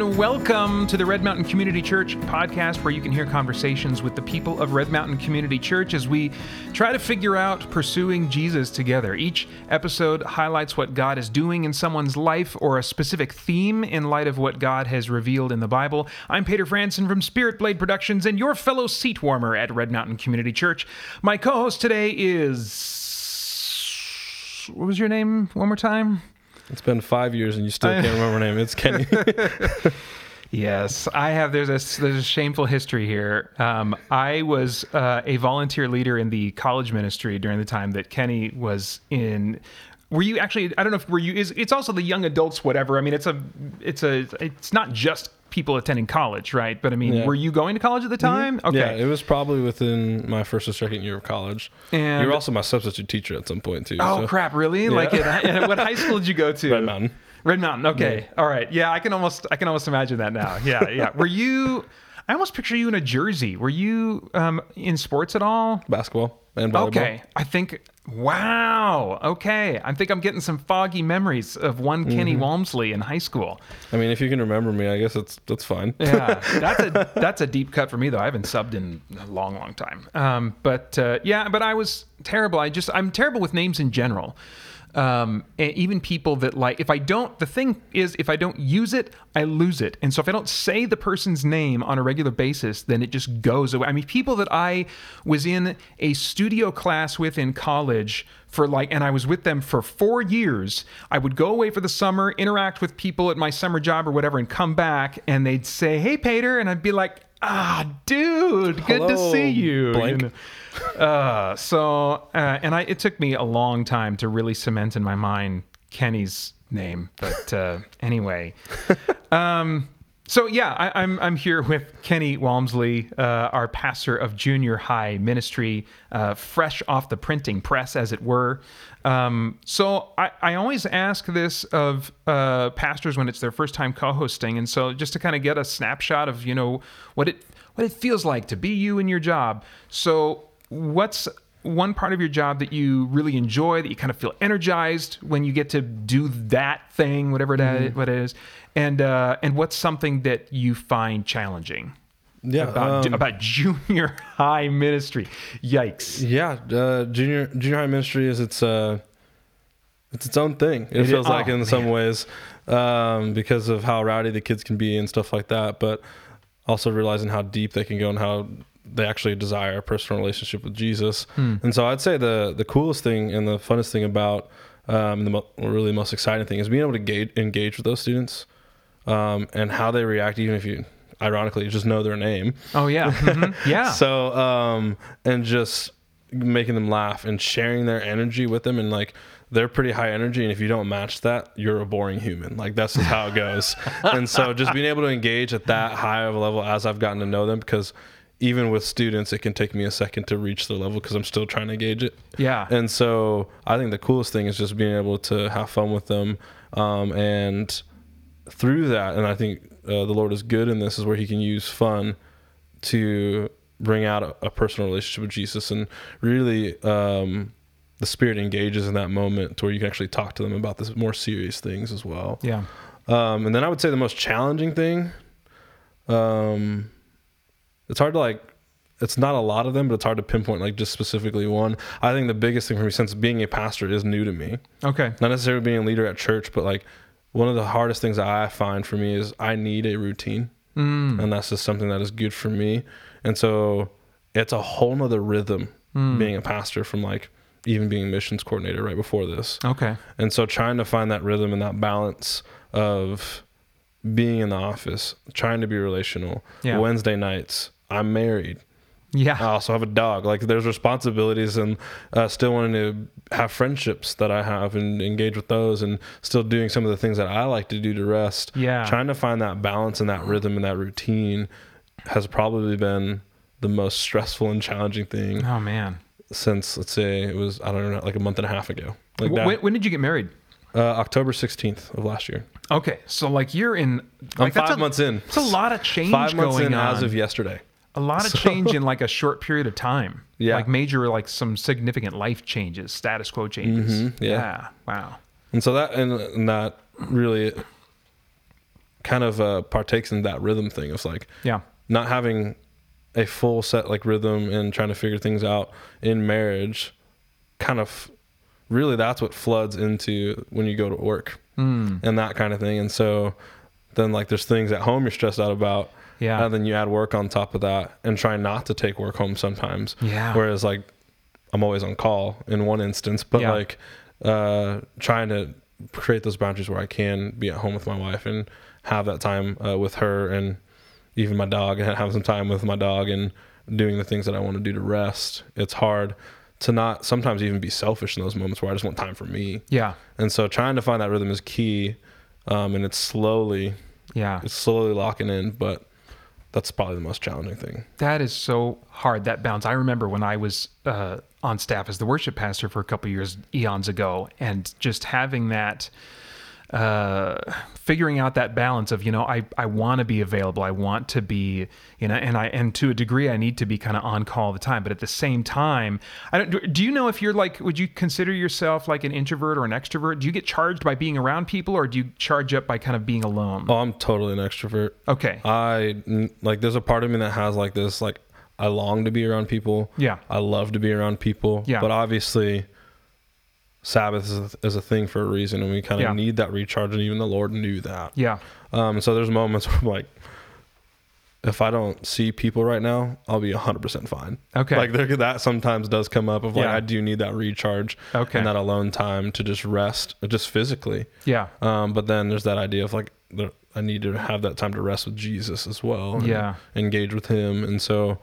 And welcome to the Red Mountain Community Church podcast, where you can hear conversations with the people of Red Mountain Community Church as we try to figure out pursuing Jesus together. Each episode highlights what God is doing in someone's life or a specific theme in light of what God has revealed in the Bible. I'm Peter Franson from Spirit Blade Productions and your fellow seat warmer at Red Mountain Community Church. My co host today is. What was your name one more time? It's been five years and you still can't remember her name. It's Kenny. Yes, I have. There's a there's a shameful history here. Um, I was uh, a volunteer leader in the college ministry during the time that Kenny was in. Were you actually? I don't know if were you. Is it's also the young adults, whatever. I mean, it's a it's a it's not just people attending college, right? But I mean, Yeah. were you going to college at the mm-hmm. time? Okay. Yeah, it was probably within my first or second year of college. And- you were also my substitute teacher at some point too. Oh so- crap! Really? Like, at, at what high school did you go to? Red Mountain. Red Mountain. Okay. All right. Yeah, I can almost I can almost imagine that now. Yeah, yeah. Were you? I almost picture you in a jersey. Were you um, in sports at all? Basketball and volleyball. Okay. I think. Wow. Okay. I think I'm getting some foggy memories of one Kenny Mm-hmm. Walmsley in high school. I mean, if you can remember me, I guess that's that's fine. Yeah, that's a that's a deep cut for me though. I haven't subbed in a long, long time. Um, but uh, yeah, but I was terrible. I just I'm terrible with names in general. Um, and even people that like if I don't the thing is if I don't use it, I lose it. And so if I don't say the person's name on a regular basis, then it just goes away. I mean, people that I was in a studio class with in college for like and I was with them for 4 years. I would go away for the summer, interact with people at my summer job or whatever and come back and they'd say, "Hey Peter." And I'd be like, "Ah, dude, good to see you." You know? uh, so uh, and I it took me a long time to really cement in my mind Kenny's name, but uh, anyway. Um, so yeah, I, I'm I'm here with Kenny Walmsley, uh, our pastor of junior high ministry, uh, fresh off the printing press, as it were. Um, so I, I always ask this of uh, pastors when it's their first time co-hosting, and so just to kind of get a snapshot of you know what it what it feels like to be you in your job. So what's one part of your job that you really enjoy that you kind of feel energized when you get to do that thing whatever that what it is and uh, and what's something that you find challenging Yeah. about um, about junior high ministry yikes yeah. Uh, junior junior high ministry is its uh, it's its own thing. It, It is- feels like oh, in some ways um, because of how rowdy the kids can be and stuff like that. But also realizing how deep they can go and how they actually desire a personal relationship with Jesus. Hmm. And so I'd say the the coolest thing and the funnest thing about um, the mo- really most exciting thing is being able to engage, engage with those students um, and how they react, even if you ironically just know their name. oh yeah Mhm. yeah So um, and just making them laugh and sharing their energy with them and like they're pretty high energy and if you don't match that you're a boring human like that's just how it goes and so just being able to engage at that high of a level as i've gotten to know them because even with students it can take me a second to reach their level because i'm still trying to gauge it yeah and so I think the coolest thing is just being able to have fun with them. Um, and through that, and I think uh, the Lord is good in this, is where He can use fun to bring out a, a personal relationship with Jesus. And really, um, the Spirit engages in that moment to where you can actually talk to them about this more serious things as well. yeah Um, and then I would say the most challenging thing, um, it's hard to like, it's not a lot of them, but it's hard to pinpoint like just specifically one. I think the biggest thing for me, since being a pastor is new to me, okay not necessarily being a leader at church, but like one of the hardest things I find for me is I need a routine. Mm. And that's just something that is good for me. And so it's a whole nother rhythm Mm. being a pastor from like even being missions coordinator right before this. okay And so trying to find that rhythm and that balance of being in the office, trying to be relational. Yeah. Wednesday nights, I'm married. Yeah. I also have a dog. Like there's responsibilities and uh, still wanting to have friendships that I have and engage with those and still doing some of the things that I like to do to rest. Yeah. Trying to find that balance and that rhythm and that routine has probably been the most stressful and challenging thing oh man since let's say it was I don't know like a month and a half ago. Like when, when did you get married Uh, October 16th of last year. okay so like you're in I'm like that's five a- months in. it's a lot of change Five months in on as of yesterday. A lot of change in like a short period of time. Yeah. Like major, like some significant life changes, status quo changes. Mhm, yeah. Wow. And so that and, and that really kind of uh, partakes in that rhythm thing. It's like Yeah. not having a full set like rhythm and trying to figure things out in marriage kind of really that's what floods into when you go to work Mm. and that kind of thing and so then like there's things at home you're stressed out about Yeah. and then you add work on top of that and try not to take work home sometimes Yeah. whereas like i'm always on call in one instance but Yeah. like uh trying to create those boundaries where i can be at home with my wife and have that time uh, with her and even my dog and have some time with my dog and doing the things that i want to do to rest it's hard to not sometimes even be selfish in those moments where i just want time for me Yeah. and so trying to find that rhythm is key um, and it's slowly Yeah. it's slowly locking in but that's probably the most challenging thing That is so hard. That balance. I remember when I was uh, on staff as the worship pastor for a couple years, eons ago, and just having that, uh, figuring out that balance of you know I I want to be available. I want to be you know, and I and to a degree I need to be kind of on call all the time. But at the same time, I don't. Do you know if you're like? Would you consider yourself like an introvert or an extrovert? Do you get charged by being around people, or do you charge up by kind of being alone? oh i'm totally an extrovert Okay. I like. There's a part of me that has like this. Like I long to be around people. Yeah. I love to be around people. Yeah. But obviously, Sabbath is a, is a thing for a reason, and we kind of Yeah. need that recharge. And even the Lord knew that. Yeah. Um. So there's moments where I'm like, if I don't see people right now, I'll be 100 percent fine. Okay. Like there, that sometimes does come up of like Yeah. I do need that recharge. Okay. And that alone time to just rest, just physically. Yeah. Um, but then there's that idea of like I need to have that time to rest with Jesus as well. and Yeah. Engage with Him, and so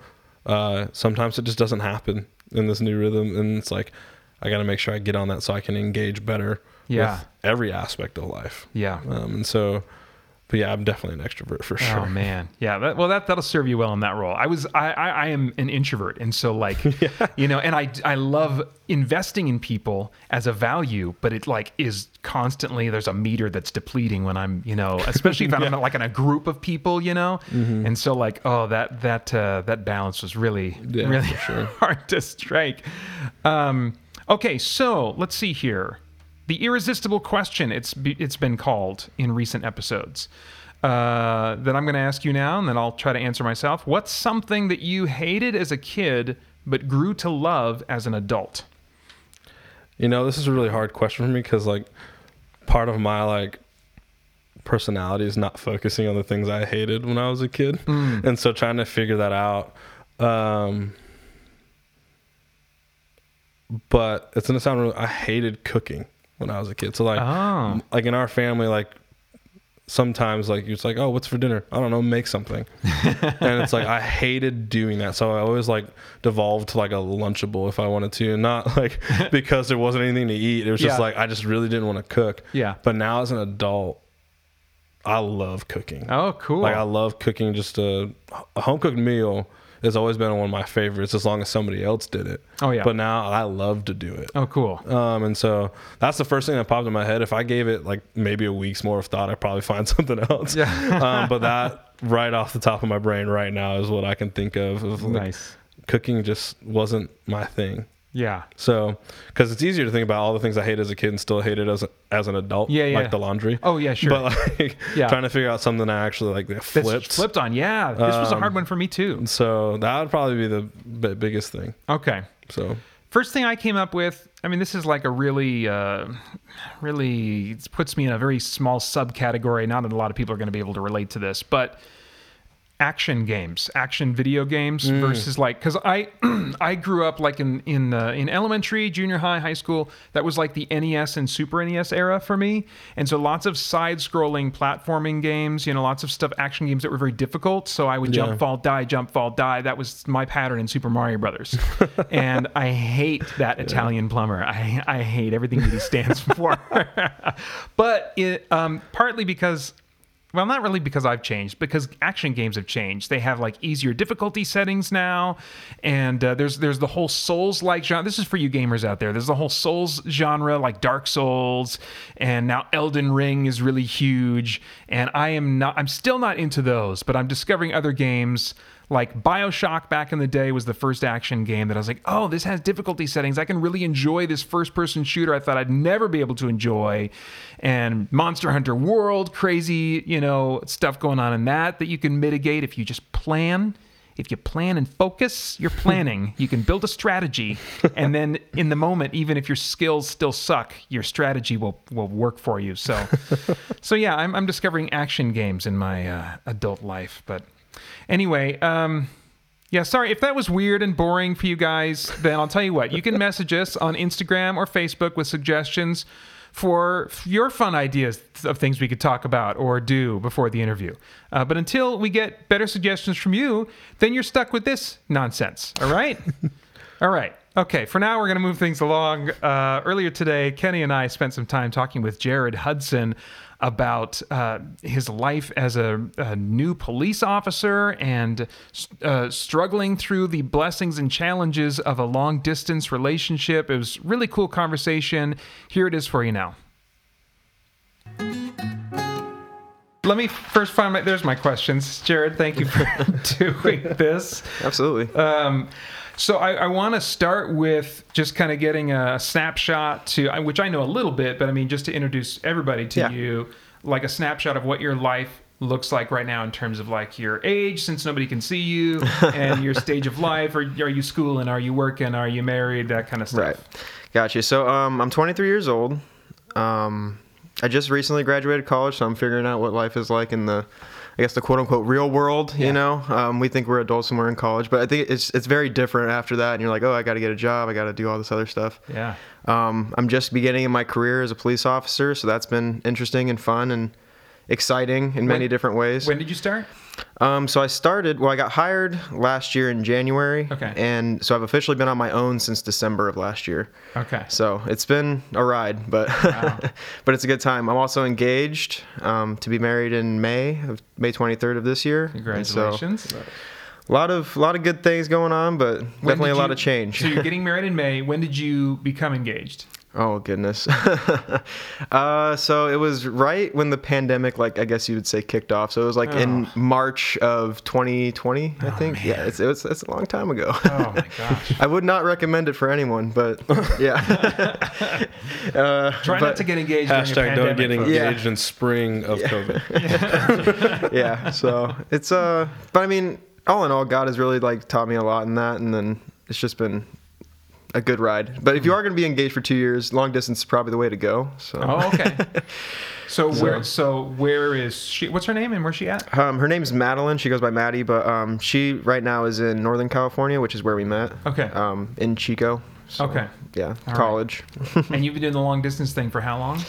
uh, sometimes it just doesn't happen in this new rhythm, and it's like I got to make sure I get on that so I can engage better Yeah. with every aspect of life. Yeah. Um, and so, but yeah, I'm definitely an extrovert for sure. Oh man, yeah. That, well, that that'll serve you well in that role. I was, I, I, I am an introvert, and so like, you know, and I, I love investing in people as a value, but it like is constantly there's a meter that's depleting when I'm, you know, especially if I'm like in a group of people, you know, Mm-hmm. and so like, oh, that that uh, that balance was really, Yeah, really sure. hard to strike. Um, okay, so let's see here. The irresistible question, it's, it's been called in recent episodes. Uh, that I'm going to ask you now, and then I'll try to answer myself. What's something that you hated as a kid but grew to love as an adult? You know, this is a really hard question for me because like part of my like personality is not focusing on the things I hated when I was a kid, and so trying to figure that out. Um, but it's gonna sound. Really, I hated cooking when I was a kid. So like, Oh. like in our family, like sometimes like it's like, oh, what's for dinner? I don't know, make something. and it's like I hated doing that. So I always like devolved to like a lunchable if I wanted to, and not like because there wasn't anything to eat. It was just Yeah. like I just really didn't want to cook. Yeah. But now as an adult, I love cooking. Oh, cool. Like I love cooking. Just a, a home cooked meal has always been one of my favorites as long as somebody else did it. Oh, yeah. But now I love to do it. oh, cool. Um, and so that's the first thing that popped in my head. If I gave it like maybe a week's more of thought, I'd probably find something else. Yeah. um, but that right off the top of my brain right now is what I can think of. of like, Nice. Cooking just wasn't my thing. Yeah. So, because it's easier to think about all the things I hated as a kid and still hated as as an adult. Yeah, yeah. Like the laundry. Oh, yeah, sure. But like Yeah. trying to figure out something that actually like That's flipped. flipped on. Yeah. This was a Um, hard one for me too. So that would probably be the b- biggest thing. Okay. So First thing I came up with, I mean, this is like a really, uh, really puts me in a very small subcategory. Not that a lot of people are going to be able to relate to this, but action games, action video games versus like, because I, I grew up like in in uh, in elementary, junior high, high school. That was like the NES and Super NES era for me, and so lots of side-scrolling platforming games. You know, lots of stuff, action games that were very difficult. So I would jump, fall, die, jump, fall, die. That was my pattern in Super Mario Brothers, and I hate that Italian plumber. I I hate everything that he stands for. but it um, partly because well, not really because I've changed, because action games have changed. They have like easier difficulty settings now, and uh, there's there's the whole Souls-like genre. This is for you gamers out there. There's the whole Souls genre, like Dark Souls, and now Elden Ring is really huge. And I am not, I'm still not into those, but I'm discovering other games Like Bioshock back in the day was the first action game that I was like, oh, this has difficulty settings. I can really enjoy this first person shooter I thought I'd never be able to enjoy. And Monster Hunter World, crazy, you know, stuff going on in that that you can mitigate if you just plan. If you plan and focus your planning, you can build a strategy, and then in the moment, even if your skills still suck, your strategy will will work for you. So, so yeah, I'm I'm discovering action games in my uh, adult life. But anyway, um, yeah, sorry if that was weird and boring for you guys. Then I'll tell you what, you can message us on Instagram or Facebook with suggestions for your fun ideas of things we could talk about or do before the interview. Uh, but until we get better suggestions from you, then you're stuck with this nonsense. All right? all right. Okay, for now, we're going to move things along. Uh, earlier today, Kenny and I spent some time talking with Jared Hudson about uh, his life as a, a, new police officer and uh, struggling through the blessings and challenges of a long distance relationship. It was really cool conversation. Here it is for you now. Let me first find my. There's my questions, Jared. Thank you for doing this. Absolutely. Um, so I, I want to start with just kind of getting a snapshot to which I know a little bit, but I mean just to introduce everybody to Yeah. you, like a snapshot of what your life looks like right now in terms of like your age, since nobody can see you, and your stage of life. Or are you schooling? Are you working? Are you married? That kind of stuff. Right. Gotcha. So um, I'm 23 years old. Um, I just recently graduated college, so I'm figuring out what life is like in the, I guess the quote unquote real world. Yeah. You know, um, we think we're adults when we're in college, but I think it's it's very different after that. And you're like, oh, I got to get a job. I got to do all this other stuff. Yeah. Um, I'm just beginning in my career as a police officer, so that's been interesting and fun and exciting in many different ways. When did you start? Um, so I started. Well, I got hired last year in January. Okay. And so I've officially been on my own since December of last year. Okay. So it's been a ride, but Wow. but it's a good time. I'm also engaged um, to be married in May of May 23rd of this year. Congratulations. So a lot of a lot of good things going on, but When definitely a did lot of change. so you're getting married in May. When did you become engaged? Oh goodness. uh, so it was right when the pandemic, like I guess you would say, kicked off. So it was like in Oh. March of 2020, I Oh, think. Yeah, man. it's, it was it's a long time ago. Oh my gosh. I would not recommend it for anyone, but yeah. uh, Try but- not to get engaged. during a Hashtag don't get folks. Yeah. engaged in spring of COVID. yeah. So it's uh, but I mean, all in all, God has really like taught me a lot in that, and then it's just been a good ride. But if you are going to be engaged for two years, long distance is probably the way to go. So. Oh, okay. So where? So where is she? What's her name and where's she at? Um, her name's Madeline. She goes by Maddie, but um, she right now is in Northern California, which is where we met. Okay. Um, in Chico. So, Okay. Yeah, right. college. and you've been doing the long distance thing for how long?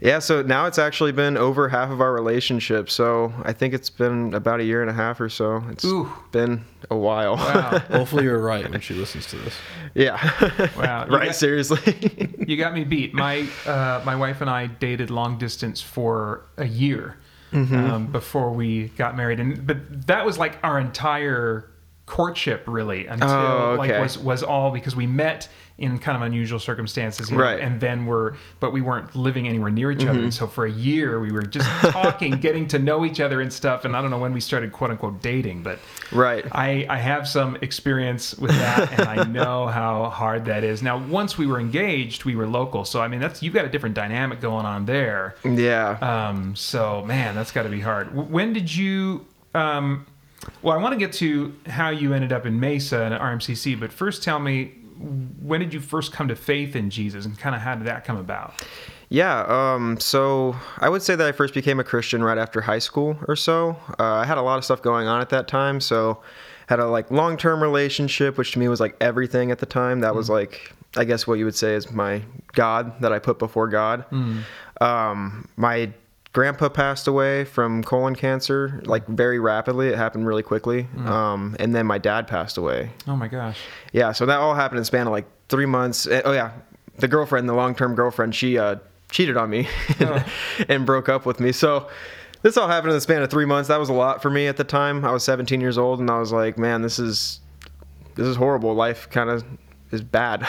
Yeah, so now it's actually been over half of our relationship. So I think it's been about a year and a half or so. It's Ooh. been a while. Wow. Hopefully you're right when she listens to this. yeah. Wow. You right. got- seriously. You got me beat. My uh, my wife and I dated long distance for a year Mm-hmm. um, before we got married, and but that was like our entire courtship really until Oh, like was was all because we met in kind of unusual circumstances you know, Right. Mm-hmm. and then we're but we weren't living anywhere near each other and so for a year we were just talking getting to know each other and stuff and i don't know when we started quote unquote dating but right. I, I have some experience with that, and I know how hard that is. Now, once we were engaged, we were local, so I mean, that's you've got a different dynamic going on there. Yeah. Um, so man, that's got to be hard. W- When did you? Um, well, I want to get to how you ended up in Mesa and RMCC, but first, tell me when did you first come to faith in Jesus, and kind of how did that come about? Yeah, um, so I would say that I first became a Christian right after high school or so. Uh, I had a lot of stuff going on at that time, so had a like long-term relationship, which to me was like everything at the time. That was like, I guess what you would say is my God that I put before God. Um, my grandpa passed away from colon cancer like very rapidly. It happened really quickly, um, and then my dad passed away. Oh my gosh! Yeah, so that all happened in span of like three months. Eh, Oh yeah, the girlfriend, the long-term girlfriend, she uh, cheated on me Oh. and broke up with me. So this all happened in the span of three months. That was a lot for me at the time. I was 17 years old, and I was like, man, this is this is horrible. Life kind of is bad.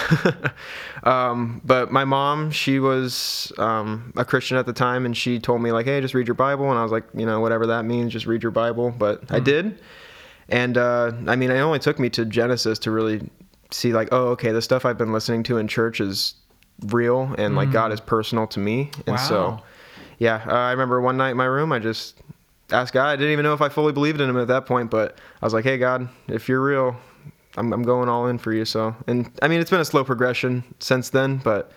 um, but my mom, she was um, a Christian at the time, and she told me like, hey, just read your Bible, and I was like, you know, whatever that means, just read your Bible. But I did. And uh, I mean, it only took me to Genesis to really see like, oh, okay, the stuff I've been listening to in church is real and like God is personal to me. And so, Mm. Yeah, uh, I remember one night in my room, I just asked God. I didn't even know if I fully believed in Him at that point, but I was like, hey, God, if you're real, I'm, I'm going all in for you. So, and I mean, it's been a slow progression since then, but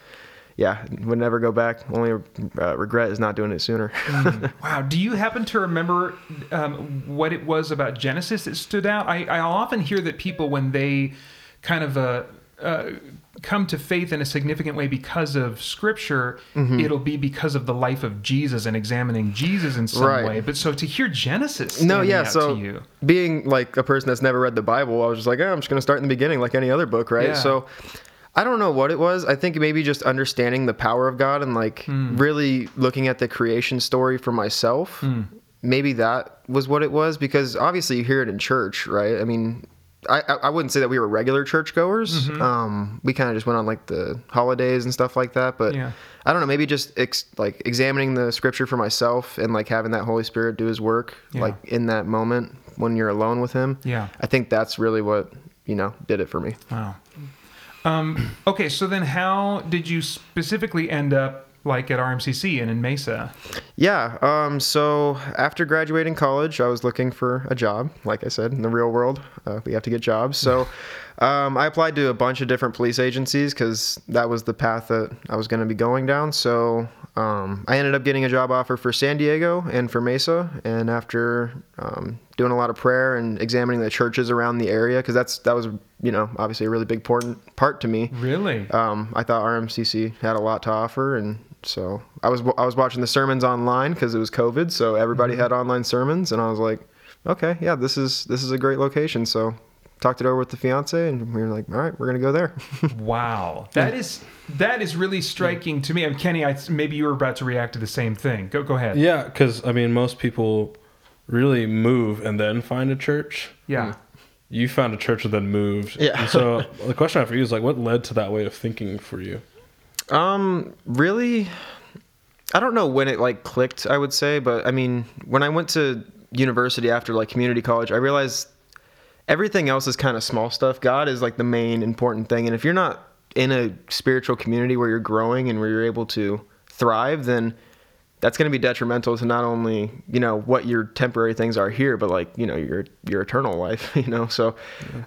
yeah, would never go back. Only uh, regret is not doing it sooner. Wow. Do you happen to remember um, what it was about Genesis that stood out? I, I often hear that people, when they kind of uh, uh, come to faith in a significant way because of Scripture, Mm-hmm. it'll be because of the life of Jesus and examining Jesus in some Right. way. But so to hear Genesis, no, yeah. So to you, being like a person that's never read the Bible, I was just like, oh, I'm just gonna start in the beginning, like any other book, right? Yeah. So I don't know what it was. I think maybe just understanding the power of God and like Hmm. really looking at the creation story for myself. Hmm. Maybe that was what it was because obviously you hear it in church, right? I mean. I, I wouldn't say that we were regular churchgoers. Mm-hmm. Um, we kind of just went on like the holidays and stuff like that. But Yeah. I don't know, maybe just ex- like examining the scripture for myself and like having that Holy Spirit do His work, Yeah. like in that moment when you're alone with Him. Yeah. I think that's really what you know did it for me. wow. Um, okay, so then how did you specifically end up like at RMCC and in Mesa? Yeah. Um. So after graduating college, I was looking for a job. Like I said, in the real world, uh, we have to get jobs. So, um, I applied to a bunch of different police agencies because that was the path that I was going to be going down. So, um, I ended up getting a job offer for San Diego and for Mesa. And after um, doing a lot of prayer and examining the churches around the area, because that's that was you know obviously a really big important part to me. Really? Um, I thought RMCC had a lot to offer, and so I was I was watching the sermons online because it was COVID, so everybody Mm-hmm. had online sermons, and I was like, okay, yeah, this is this is a great location. So talked it over with the fiance, and we were like, all right, we're gonna go there. Wow, that is that is really striking to me. And Kenny, I, maybe you were about to react to the same thing. Go go ahead. Yeah, because I mean, most people really move and then find a church. Yeah. You found a church and then moved. Yeah. And so the question I have for you is like, what led to that way of thinking for you? Um, really, I don't know when it like clicked. I would say, but I mean, when I went to university after like community college, I realized everything else is kind of small stuff. God is like the main important thing, and if you're not in a spiritual community where you're growing and where you're able to thrive, then that's going to be detrimental to not only you know what your temporary things are here, but like you know your your eternal life. You know, so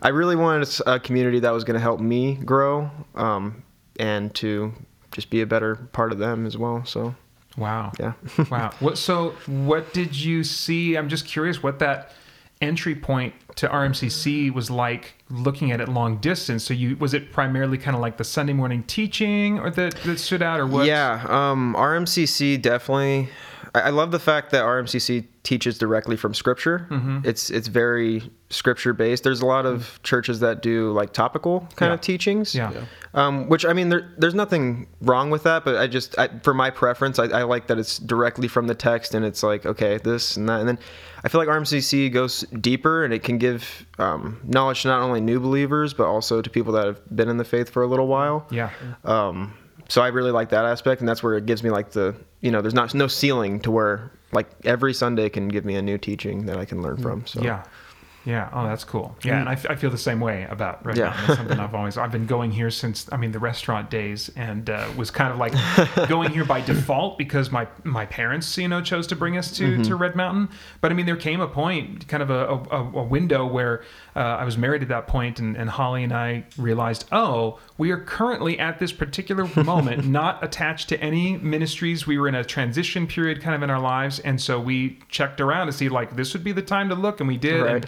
I really wanted a community that was going to help me grow, um, and to just be a better part of them as well. So Wow. yeah. wow. What so what did you see? I'm just curious what that entry point to RMCC was like looking at it long distance. So you was it primarily kind of like the Sunday morning teaching or that that stood out or what? Yeah, um, RMCC definitely. I, I love the fact that RMCC teaches directly from Scripture. Mm-hmm. It's it's very Scripture based. There's a lot of churches that do like topical kind Yeah. of teachings. Yeah. Um, which I mean, there, there's nothing wrong with that, but I just, I, for my preference, I, I like that it's directly from the text, and it's like, okay, this and that, and then I feel like RMCC goes deeper, and it can give um, knowledge to not only new believers, but also to people that have been in the faith for a little while. Yeah. Um, so I really like that aspect, and that's where it gives me like the you know there's not no ceiling to where like every Sunday can give me a new teaching that I can learn mm. from. So Yeah. Yeah. Oh, that's cool. Yeah, and I, f- I feel the same way about Red Yeah. Mountain. It's something I've always I've been going here since I mean the restaurant days, and uh, was kind of like going here by default because my my parents you know chose to bring us to Mm-hmm. to Red Mountain. But I mean there came a point, kind of a a, a window where uh, I was married at that point, and, and Holly and I realized, oh, we are currently at this particular moment not attached to any ministries. We were in a transition period kind of in our lives, and so we checked around to see like this would be the time to look, and we did. Right. And,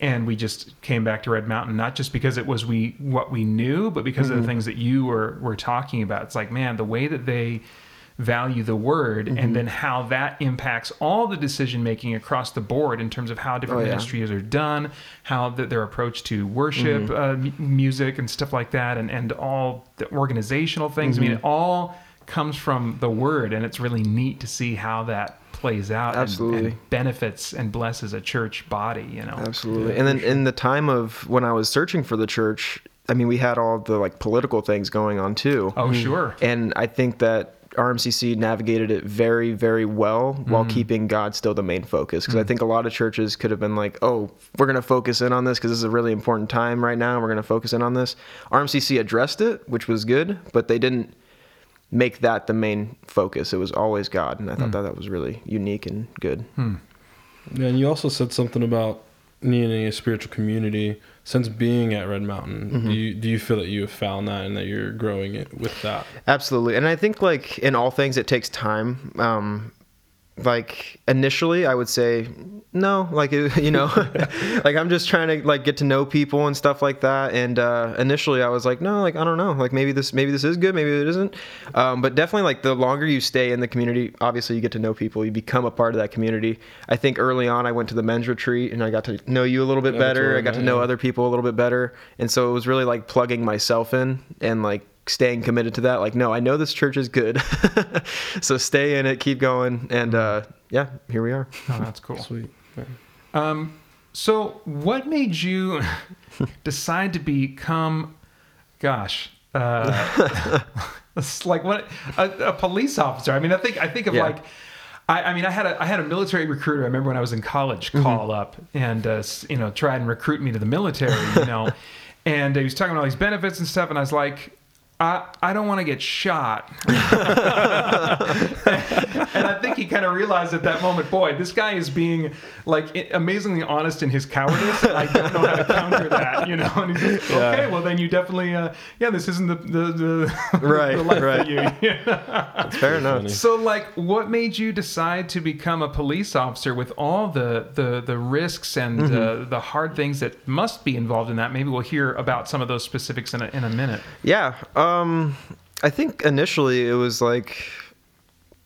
and we just came back to Red Mountain, not just because it was we what we knew, but because of the mm-hmm. things that you were were talking about. It's like, man, the way that they value the word and mm-hmm. then how that impacts all the decision making across the board in terms of how different Oh, yeah. ministries are done, how the, their approach to worship, mm-hmm. uh, m- music, and stuff like that, and and all the organizational things. I mean, it all comes from the word, and it's really neat to see how that plays out and- Absolutely. and benefits and blesses a church body. You know, absolutely. and then in the time of when I was searching for the church, I mean, we had all the like political things going on too. Oh, mm-hmm. sure. And I think that RMCC navigated it very, very well while mm-hmm. keeping God still the main focus. Because I mm-hmm. think a lot of churches could have been like, oh, we're going to focus in on this because this is a really important time right now. We're going to focus in on this. RMCC addressed it, which was good, but they didn't make that the main focus. It was always God. And I thought that that was really unique and good. Yeah, and you also said something about needing a spiritual community since being at Red Mountain. Mm-hmm. Do you do you feel that you have found that and that you're growing it with that? Absolutely. And I think like in all things it takes time. Um like initially I would say no, like you know, like I'm just trying to like get to know people and stuff like that. And uh initially I was like, no, like I don't know, like maybe this maybe this is good, maybe it isn't. Um but definitely like the longer you stay in the community, obviously you get to know people, you become a part of that community. I think early on I went to the men's retreat and I got to know you a little bit better. I got to know other people a little bit better. And so it was really like plugging myself in and like staying committed to that. Like, no, I know this church is good. so stay in it, keep going. And uh, yeah, here we are. Oh, that's cool. Sweet. Um, so what made you decide to become, gosh, uh, like what a, a police officer? I mean, I think I think of Yeah. like. I, I mean, I had a I had a military recruiter. I remember when I was in college, call up and uh, you know try and recruit me to the military. You know, and he was talking about all these benefits and stuff, and I was like, I I don't want to get shot. and I think he kind of realized at that moment, boy, this guy is being like amazingly honest in his cowardice. I don't know how to counter that, you know. And he's like, okay, well then you definitely, uh, yeah, this isn't the the, the Right, the life right. you. It's fair enough. so, like, what made you decide to become a police officer with all the the the risks and uh, the hard things that must be involved in that? Maybe we'll hear about some of those specifics in a, in a minute. Yeah. Um, I think initially it was like,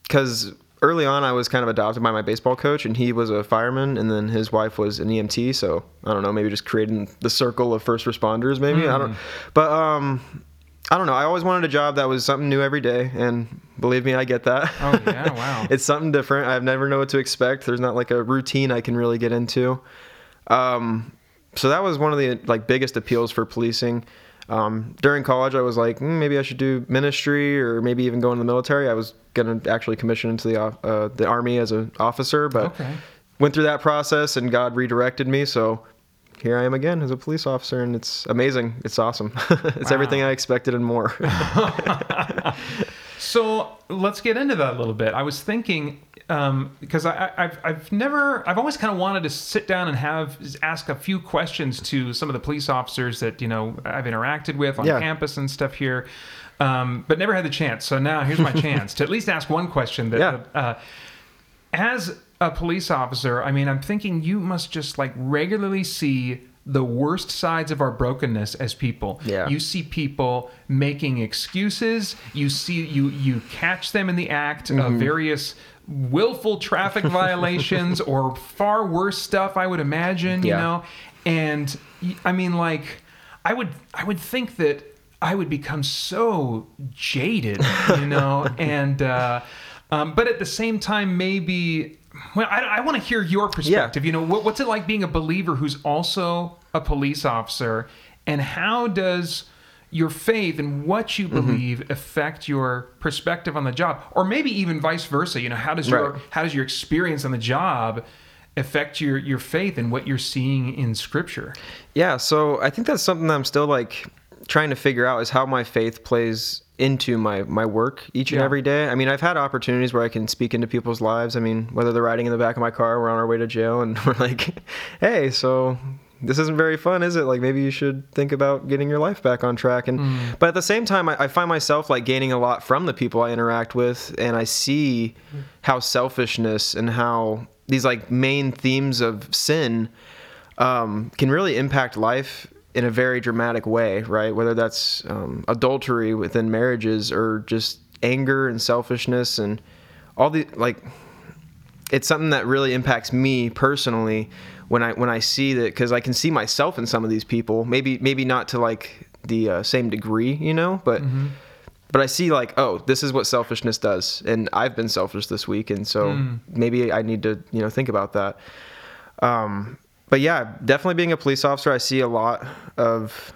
because early on I was kind of adopted by my baseball coach, and he was a fireman, and then his wife was an EMT. So I don't know, maybe just creating the circle of first responders. Maybe I don't. But um, I don't know. I always wanted a job that was something new every day, and believe me, I get that. Oh, yeah? Wow. it's something different. I've never know what to expect. There's not like a routine I can really get into. Um, so that was one of the like biggest appeals for policing. Um, during college, I was like, mm, maybe I should do ministry or maybe even go into the military. I was gonna actually commission into the uh, the army as an officer, but Okay. went through that process and God redirected me. So here I am again as a police officer, and it's amazing. It's awesome. it's Wow. everything I expected and more. So let's get into that a little bit. I was thinking um, because I, I've I've never I've always kind of wanted to sit down and have ask a few questions to some of the police officers that you know I've interacted with on Yeah. campus and stuff here, um, but never had the chance. So now here's my chance to at least ask one question. That Yeah. uh, as a police officer, I mean, I'm thinking you must just like regularly see the worst sides of our brokenness as people. Yeah. You see people making excuses. You see you you catch them in the act of various willful traffic violations or far worse stuff I would imagine, you Yeah. know. And I mean like I would I would think that I would become so jaded, you know, and uh um, but at the same time, maybe. Well, I, I want to hear your perspective. You know, what, what's it like being a believer who's also a police officer, and how does your faith and what you Mm-hmm. believe affect your perspective on the job, or maybe even vice versa? You know, how does your Right. how does your experience on the job affect your your faith and what you're seeing in Scripture? Yeah, so I think that's something that I'm still like trying to figure out is how my faith plays into my my work each and Yeah. every day. I mean, I've had opportunities where I can speak into people's lives. I mean, whether they're riding in the back of my car, we're on our way to jail, and we're like, "Hey, so this isn't very fun, is it? Like, maybe you should think about getting your life back on track." And but at the same time, I, I find myself like gaining a lot from the people I interact with, and I see how selfishness and how these like main themes of sin um, can really impact life in a very dramatic way, right? Whether that's um, adultery within marriages or just anger and selfishness and all the like. It's something that really impacts me personally when I when I see that because I can see myself in some of these people. Maybe maybe not to like the uh, same degree, you know, but but I see like, oh, this is what selfishness does, and I've been selfish this week, and so maybe I need to, you know, think about that. Um, but yeah, definitely being a police officer, I see a lot of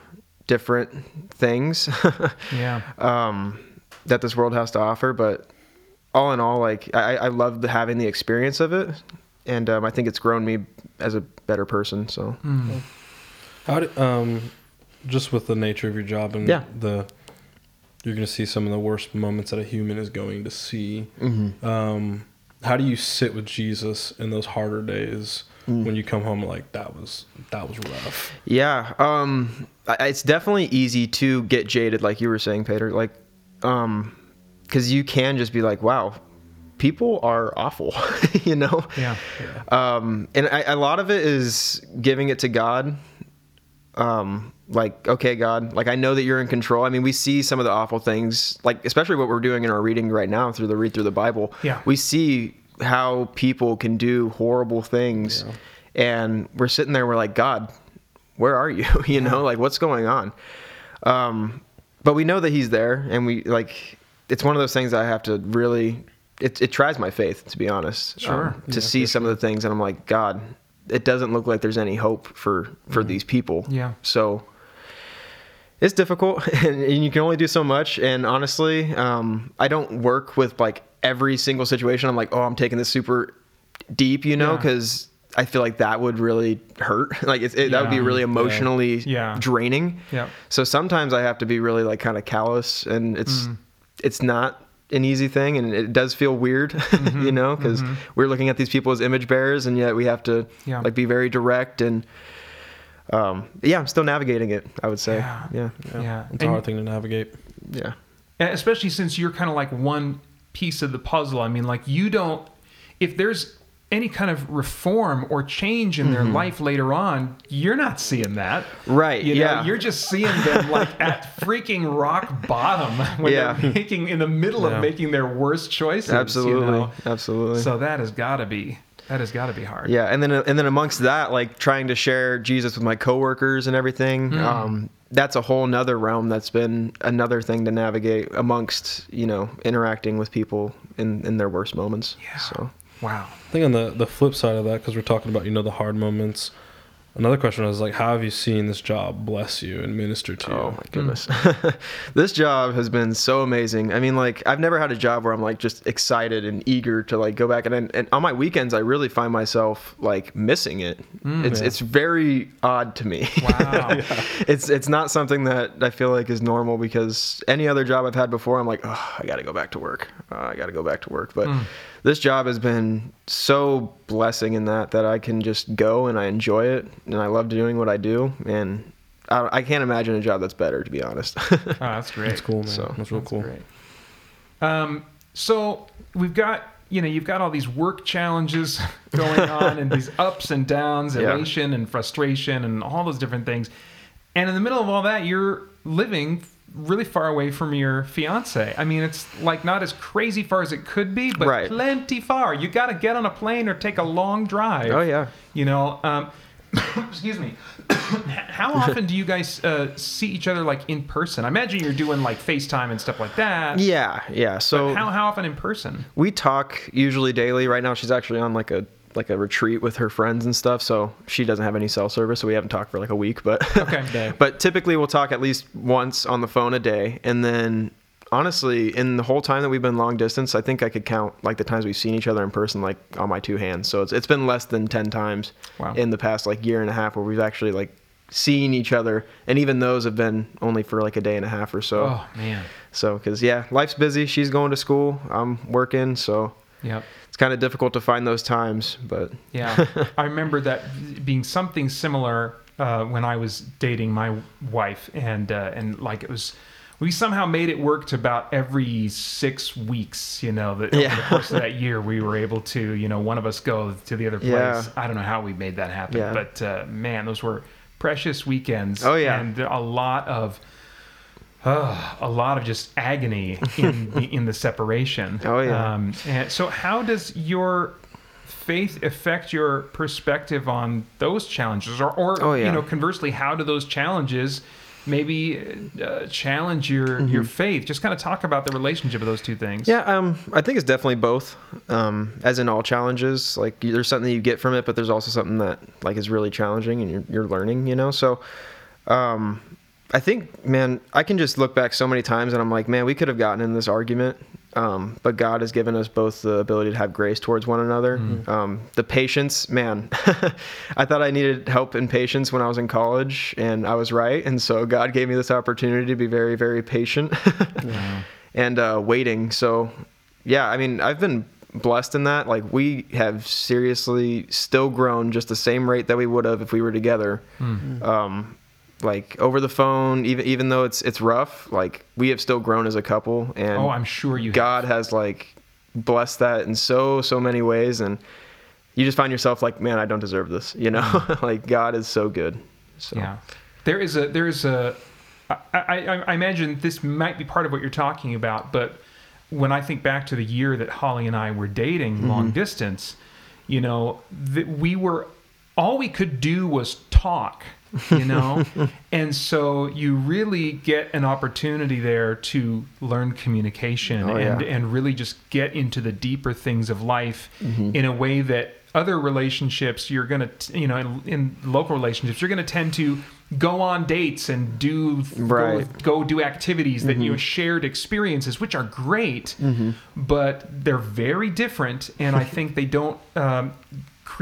different things Yeah. um, that this world has to offer. But all in all, like I, I love the, having the experience of it, and um, I think it's grown me as a better person. So How do, um, just with the nature of your job and Yeah. the, you're going to see some of the worst moments that a human is going to see. Mm-hmm. Um, how do you sit with Jesus in those harder days Mm. when you come home like that was that was rough? Yeah, um, it's definitely easy to get jaded, like you were saying, Peter. Like, um, because you can just be like, "Wow, people are awful," you know. Yeah. Um, and I, a lot of it is giving it to God. Um, like, okay, God, like I know that you're in control. I mean, we see some of the awful things, like especially what we're doing in our reading right now through the read through the Bible. Yeah. we see how people can do horrible things, and we're sitting there, we're like, God, where are you? you know, like what's going on? Um, but we know that He's there, and we like. It's one of those things that I have to really. It, it tries my faith, to be honest. Sure. um, to see some of the things, and I'm like, God, it doesn't look like there's any hope for for these people. Yeah. So it's difficult, and, and you can only do so much. And honestly, um, I don't work with like every single situation. I'm like, oh, I'm taking this super deep, you know, Yeah. because I feel like that would really hurt. like it, it, that would be really emotionally Yeah. draining. Yeah. So sometimes I have to be really like kind of callous, and it's Mm. it's not an easy thing, and it does feel weird, Mm-hmm. you know, because we're looking at these people as image bearers, and yet we have to Yeah. like be very direct and. Um, yeah, I'm still navigating it. I would say. Yeah. Yeah. Yeah. It's a hard thing to navigate. Yeah. Especially since you're kind of like one piece of the puzzle. I mean, like you don't, if there's any kind of reform or change in their life later on, you're not seeing that. Mm-hmm. Right, You know, yeah. you're just seeing them like at freaking rock bottom when Yeah. they're making in the middle Yeah. of making their worst choices. you Absolutely. know? Absolutely. So that has got to be that has got to be hard. yeah, and then and then amongst that, like trying to share Jesus with my coworkers and everything. Hmm. Um, that's a whole nother realm. That's been another thing to navigate amongst you know interacting with people in in their worst moments. Yeah. So Wow. I think on the the flip side of that, because we're talking about you know the hard moments. Another question is like, how have you seen this job bless you and minister to you? Oh my goodness. this job has been so amazing. I mean, like I've never had a job where I'm like just excited and eager to like go back and and on my weekends I really find myself like missing it. it's Yeah. it's very odd to me. Wow. it's it's not something that I feel like is normal because any other job I've had before I'm like, "Oh, I got to go back to work. Uh, I got to go back to work." But this job has been so blessing in that that I can just go and I enjoy it and I love doing what I do and I, I can't imagine a job that's better to be honest. Oh, that's great. That's cool, man. So, that's real That's cool. great. Um, so we've got you know you've got all these work challenges going on and these ups and downs, Yeah. elation and frustration and all those different things. And in the middle of all that, you're living really far away from your fiance. I mean, it's like not as crazy far as it could be, but Right. plenty far. You got to get on a plane or take a long drive. Oh, yeah. You know, um, excuse me. How often do you guys uh, see each other like in person? I imagine you're doing like FaceTime and stuff like that. yeah, yeah. So But how, how often in person? we talk usually daily. Right now she's actually on like a like a retreat with her friends and stuff, so she doesn't have any cell service, so we haven't talked for like a week, but Okay. but typically we'll talk at least once on the phone a day and then honestly in the whole time that we've been long distance i think i could count like the times we've seen each other in person like on my two hands so it's, it's been less than 10 times Wow. in the past like year and a half where we've actually like seen each other and even those have been only for like a day and a half or so Oh man. so because yeah life's busy she's going to school i'm working so Yep. It's kind of difficult to find those times but Yeah. I remember that being something similar uh, when I was dating my wife, and uh, and like it was. We somehow made it work to about every six weeks, you know, that over the course of that year, we were able to, you know, one of us go to the other place. Yeah. I don't know how we made that happen, Yeah. but uh, man, those were precious weekends. Oh, yeah. And a lot of, uh, a lot of just agony in the, in the separation. Oh, yeah. Um, and so, how does your faith affect your perspective on those challenges, or, or Oh, yeah. you know, conversely, how do those challenges maybe uh, challenge your your faith? Just kind of talk about the relationship of those two things. Yeah, um, I think it's definitely both. Um, as in all challenges, like there's something you get from it, but there's also something that like is really challenging and you're you're learning, you know. So, um, I think, man, I can just look back so many times and I'm like, man, we could have gotten in this argument Um, but God has given us both the ability to have grace towards one another. Um, the patience, man, I thought I needed help in patience when I was in college, and I was right. And so God gave me this opportunity to be very, very patient and uh, waiting. So, yeah, I mean, I've been blessed in that. Like, we have seriously still grown just the same rate that we would have if we were together. Um, like over the phone, even even though it's it's rough, like we have still grown as a couple, and Oh, I'm sure you. have. God has like blessed that in so so many ways, and you just find yourself like, man, I don't deserve this, you know? Mm-hmm. like God is so good. So Yeah, there is a there is a. I, I, I imagine this might be part of what you're talking about, but when I think back to the year that Holly and I were dating mm-hmm. long distance, you know, that we were all we could do was talk, you know, and so you really get an opportunity there to learn communication Oh, and yeah. and really just get into the deeper things of life mm-hmm. in a way that other relationships you're going to you know in, in local relationships you're going to tend to go on dates and do Right. go, go do activities that mm-hmm. you shared experiences which are great mm-hmm. but they're very different and i think they don't um,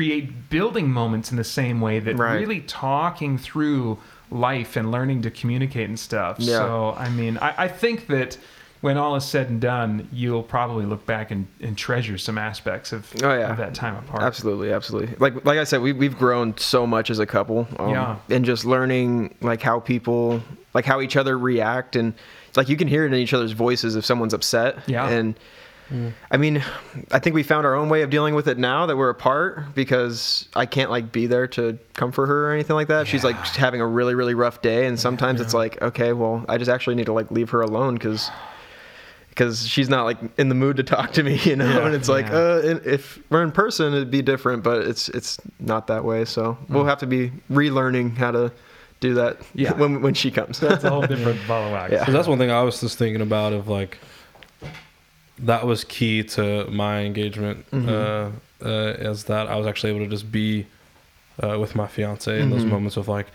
create building moments in the same way that Right. really talking through life and learning to communicate and stuff Yeah. so i mean I, I think that when all is said and done you'll probably look back and, and treasure some aspects of, Oh, yeah. of that time apart Absolutely, absolutely. Like like I said, we we've grown so much as a couple. Um, Yeah. And just learning like how people like how each other react and it's like you can hear it in each other's voices if someone's upset. Yeah. And I mean, I think we found our own way of dealing with it now that we're apart because I can't like be there to comfort her or anything like that. She's like having a really really rough day and sometimes it's like, okay, well, I just actually need to like leave her alone cuz because she's not like in the mood to talk to me, you know. Yeah, and it's like, yeah. uh, if we're in person, it'd be different, but it's it's not that way. So we'll have to be relearning how to do that Yeah. when when she comes. that's a whole different ball of wax Yeah. So that's one thing I was just thinking about of like that was key to my engagement uh, uh, is that I was actually able to just be uh, with my fiance in those moments of like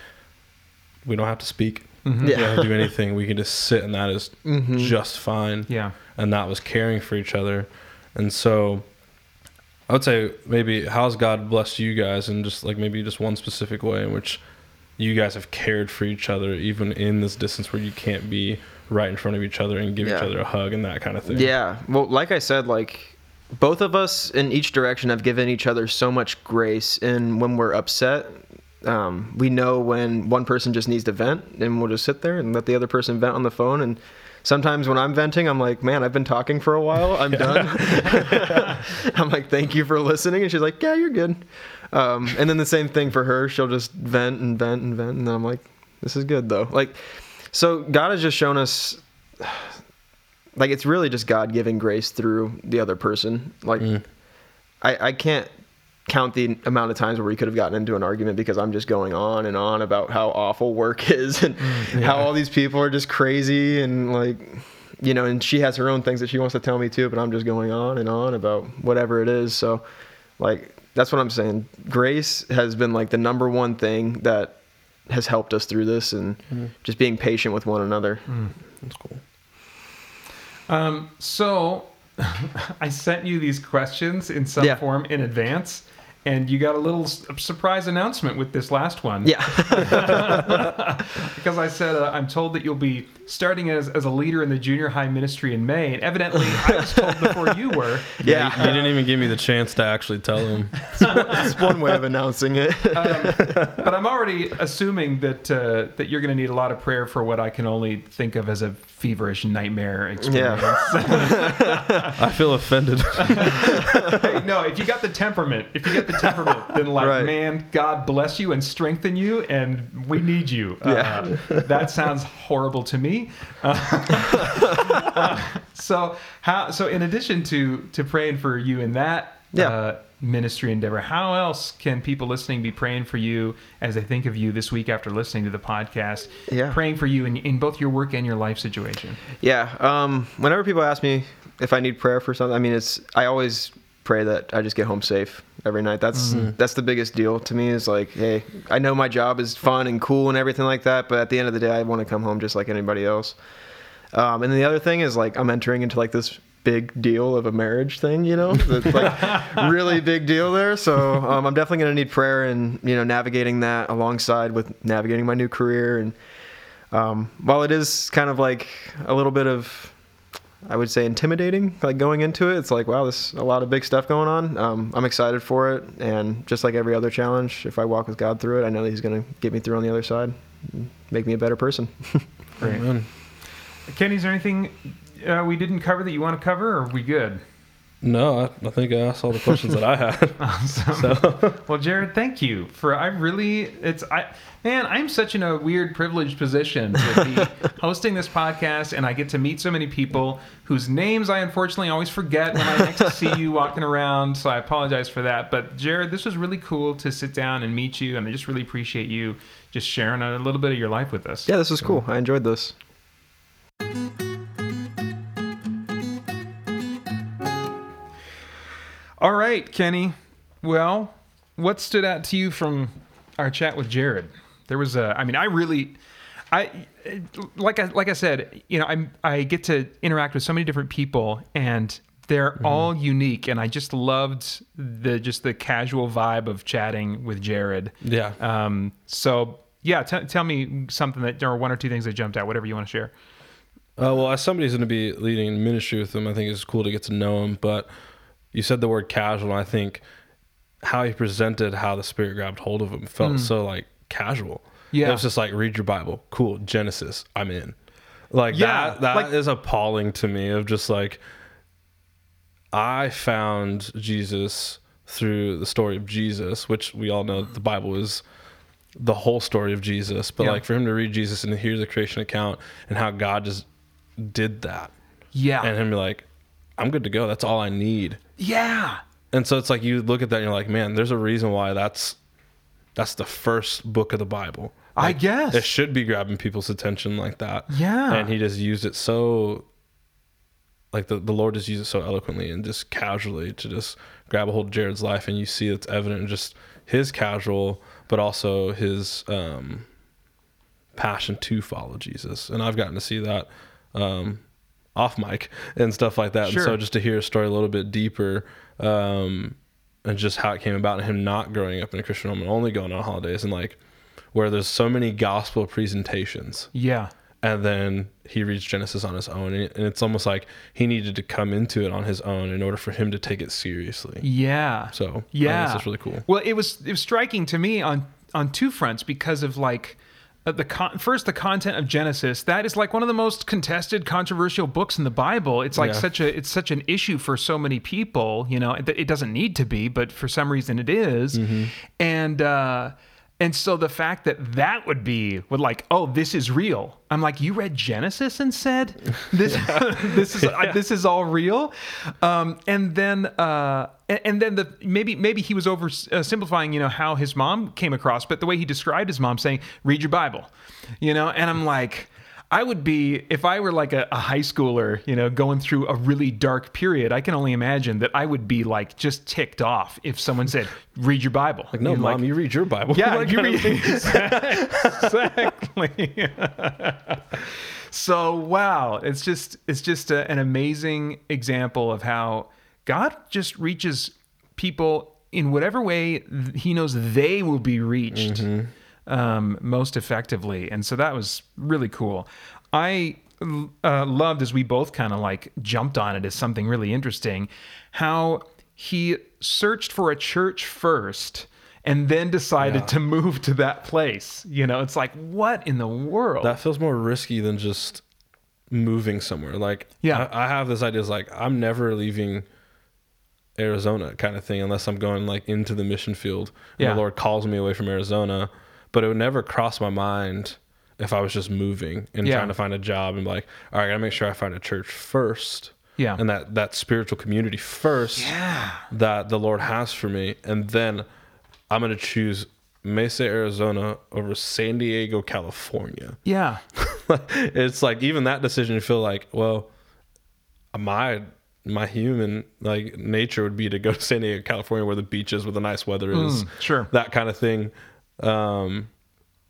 we don't have to speak, Mhm. we Yeah. don't have to do anything. We can just sit and that is Mhm. just fine. yeah And that was caring for each other. And so I would say maybe how's God blessed you guys in just like maybe just one specific way in which you guys have cared for each other even in this distance where you can't be right in front of each other and give each other a hug and that kind of thing. Yeah. Well, like I said, like both of us in each direction have given each other so much grace. And when we're upset, um, we know when one person just needs to vent, and we'll just sit there and let the other person vent on the phone. And sometimes when I'm venting, I'm like, "Man, I've been talking for a while. I'm done." I'm like, "Thank you for listening," and she's like, "Yeah, you're good." Um, and then the same thing for her. She'll just vent and vent and vent, and then I'm like, "This is good though." Like, so God has just shown us like it's really just God giving grace through the other person. Like Mm. I, I can't count the amount of times where we could have gotten into an argument because I'm just going on and on about how awful work is and how all these people are just crazy and like you know, and she has her own things that she wants to tell me too, but I'm just going on and on about whatever it is. So like that's what I'm saying. Grace has been like the number one thing that has helped us through this and just being patient with one another. That's cool. Um, so I sent you these questions in some Yeah. form in advance, and you got a little surprise announcement with this last one. Yeah. Because I said, uh, I'm told that you'll be starting as, as a leader in the junior high ministry in May, and evidently I was told before you were. yeah. You didn't even give me the chance to actually tell him. That's one way of announcing it. But I'm already assuming that uh, that you're going to need a lot of prayer for what I can only think of as a feverish nightmare experience. Yeah. I feel offended. hey, no, if you got the temperament, if you get the temperament, then like, Right. man, God bless you and strengthen you, and we need you. Yeah. Uh, that sounds horrible to me. Uh, so how? So in addition to to praying for you in that Yeah. uh, ministry endeavor, how else can people listening be praying for you as they think of you this week after listening to the podcast? Yeah. praying for you in, in both your work and your life situation. Yeah. Um, whenever people ask me if I need prayer for something, I mean, it's I always pray that I just get home safe every night. That's that's the biggest deal to me. Is like, hey, I know my job is fun and cool and everything like that, but at the end of the day, I want to come home just like anybody else. Um, and the other thing is like I'm entering into like this big deal of a marriage thing, you know, It's like really big deal there. So um, I'm definitely going to need prayer and you know navigating that alongside with navigating my new career. And um, while it is kind of like a little bit of I would say intimidating, like going into it. It's like, wow, there's a lot of big stuff going on. Um, I'm excited for it, and just like every other challenge, if I walk with God through it, I know that He's going to get me through on the other side, and make me a better person. Great. Amen. Kenny, is there anything uh, we didn't cover that you want to cover, or are we good? No, I, I think I asked all the questions that I had. Awesome. well, Jared, thank you for. I really, it's I, man, I'm such in a weird, privileged position to be hosting this podcast, and I get to meet so many people whose names I unfortunately always forget when I next see you walking around. So I apologize for that. But Jared, this was really cool to sit down and meet you, and I just really appreciate you just sharing a little bit of your life with us. yeah, this was cool. I enjoyed this. All right, Kenny. Well, what stood out to you from our chat with Jared? There was a. I mean, I really, I like I like I said, you know, I I get to interact with so many different people, and they're all unique, and I just loved the just the casual vibe of chatting with Jared. yeah. Um. So yeah, t- tell me something that or one or two things that jumped out. Whatever you want to share. Uh, well, as somebody who's going to be leading ministry with him, I think it's cool to get to know him. But you said the word casual, and I think how he presented how the Spirit grabbed hold of him felt mm. so like casual. Yeah. it was just like read your Bible, cool. Genesis, I'm in. Like Yeah, that. That is like- appalling to me. Of just like I found Jesus through the story of Jesus, which we all know the Bible is the whole story of Jesus. But Yeah. like for him to read Jesus and to hear the creation account and how God just did that Yeah. and him be like, I'm good to go. That's all I need. yeah. And so it's like you look at that and you're like, man, there's a reason why that's that's the first book of the Bible. I guess. it should be grabbing people's attention like that. Yeah. And he just used it so like the, the Lord just used it so eloquently and just casually to just grab a hold of Jared's life and you see it's evident in just his casual but also his um passion to follow Jesus. And I've gotten to see that um off mic and stuff like that. Sure. And so just to hear a story a little bit deeper, um, and just how it came about and him not growing up in a Christian home and only going on holidays and like where there's so many gospel presentations Yeah. and then he reads Genesis on his own and it's almost like he needed to come into it on his own in order for him to take it seriously. Yeah. So I think yeah, that's really cool. Well, it was it was striking to me on on two fronts because of like the con- first the content of Genesis that is like one of the most contested controversial books in the Bible. It's like Yeah. such a it's such an issue for so many people. You know, it, it doesn't need to be, but for some reason it is. Mm-hmm. and. uh and so the fact that that would be would like, oh, this is real. I'm like, you read Genesis and said this this is this is all real. Um, and then uh, and, and then the maybe maybe he was oversimplifying, uh, you know, how his mom came across, but the way he described his mom saying, read your Bible, you know, and I'm like. I would be if I were like a, a high schooler, you know, going through a really dark period. I can only imagine that I would be like just ticked off if someone said, "Read your Bible." Like, no, You're mom, you read your Bible. yeah, Like, you read exactly. so wow, it's just it's just a, an amazing example of how God just reaches people in whatever way He knows they will be reached mm-hmm. Um, most effectively, and so that was really cool. I uh, loved as we both kind of like jumped on it as something really interesting how he searched for a church first and then decided Yeah. to move to that place. You know, it's like, what in the world? that feels more risky than just moving somewhere. Like, Yeah. I, I have this idea is like I'm never leaving Arizona, kind of thing, unless I'm going like into the mission field. And Yeah. the Lord calls me away from Arizona, but it would never cross my mind if I was just moving and Yeah. trying to find a job and be like, all right, I gotta make sure I find a church first. Yeah. And that that spiritual community first yeah. that the Lord has for me, and then I'm gonna choose Mesa, Arizona over San Diego, California. Yeah. it's like even that decision you feel like well my my human like nature would be to go to san diego california where the beaches where the nice weather is Mm, sure. that kind of thing um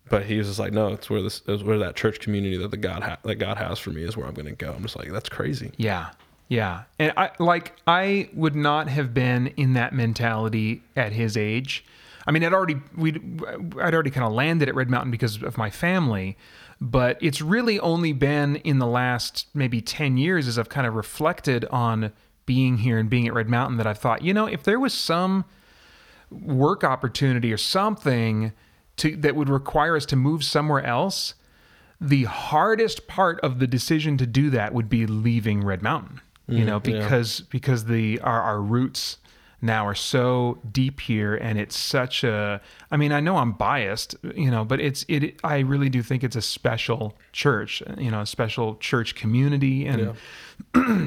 but he was just like no it's where this it's where that church community that the god ha- that god has for me is where i'm gonna go i'm just like that's crazy Yeah. Yeah. And I like I would not have been in that mentality at his age. I mean, I'd already we I'd already kind of landed at Red Mountain because of my family, but it's really only been in the last maybe 10 years as I've kind of reflected on being here and being at Red Mountain that I've thought, you know, if there was some work opportunity or something to that would require us to move somewhere else, the hardest part of the decision to do that would be leaving Red Mountain. You mm-hmm. know, yeah. because because the our, our roots now are so deep here and it's such a I mean, I know I'm biased, you know, but it's it I really do think it's a special church, you know, a special church community and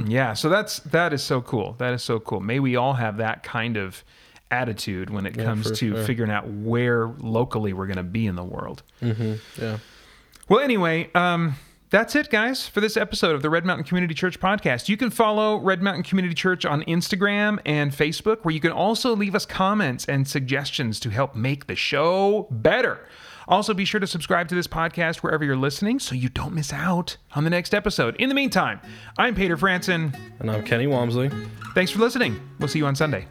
yeah, so that's that is so cool. That is so cool. May we all have that kind of attitude when it comes to sure. figuring out where locally we're going to be in the world. Yeah. Well, anyway, um, that's it, guys, for this episode of the Red Mountain Community Church podcast. You can follow Red Mountain Community Church on Instagram and Facebook, where you can also leave us comments and suggestions to help make the show better. Also, be sure to subscribe to this podcast wherever you're listening so you don't miss out on the next episode. In the meantime, I'm Peter Franson. And I'm Kenny Walmsley. Thanks for listening. We'll see you on Sunday.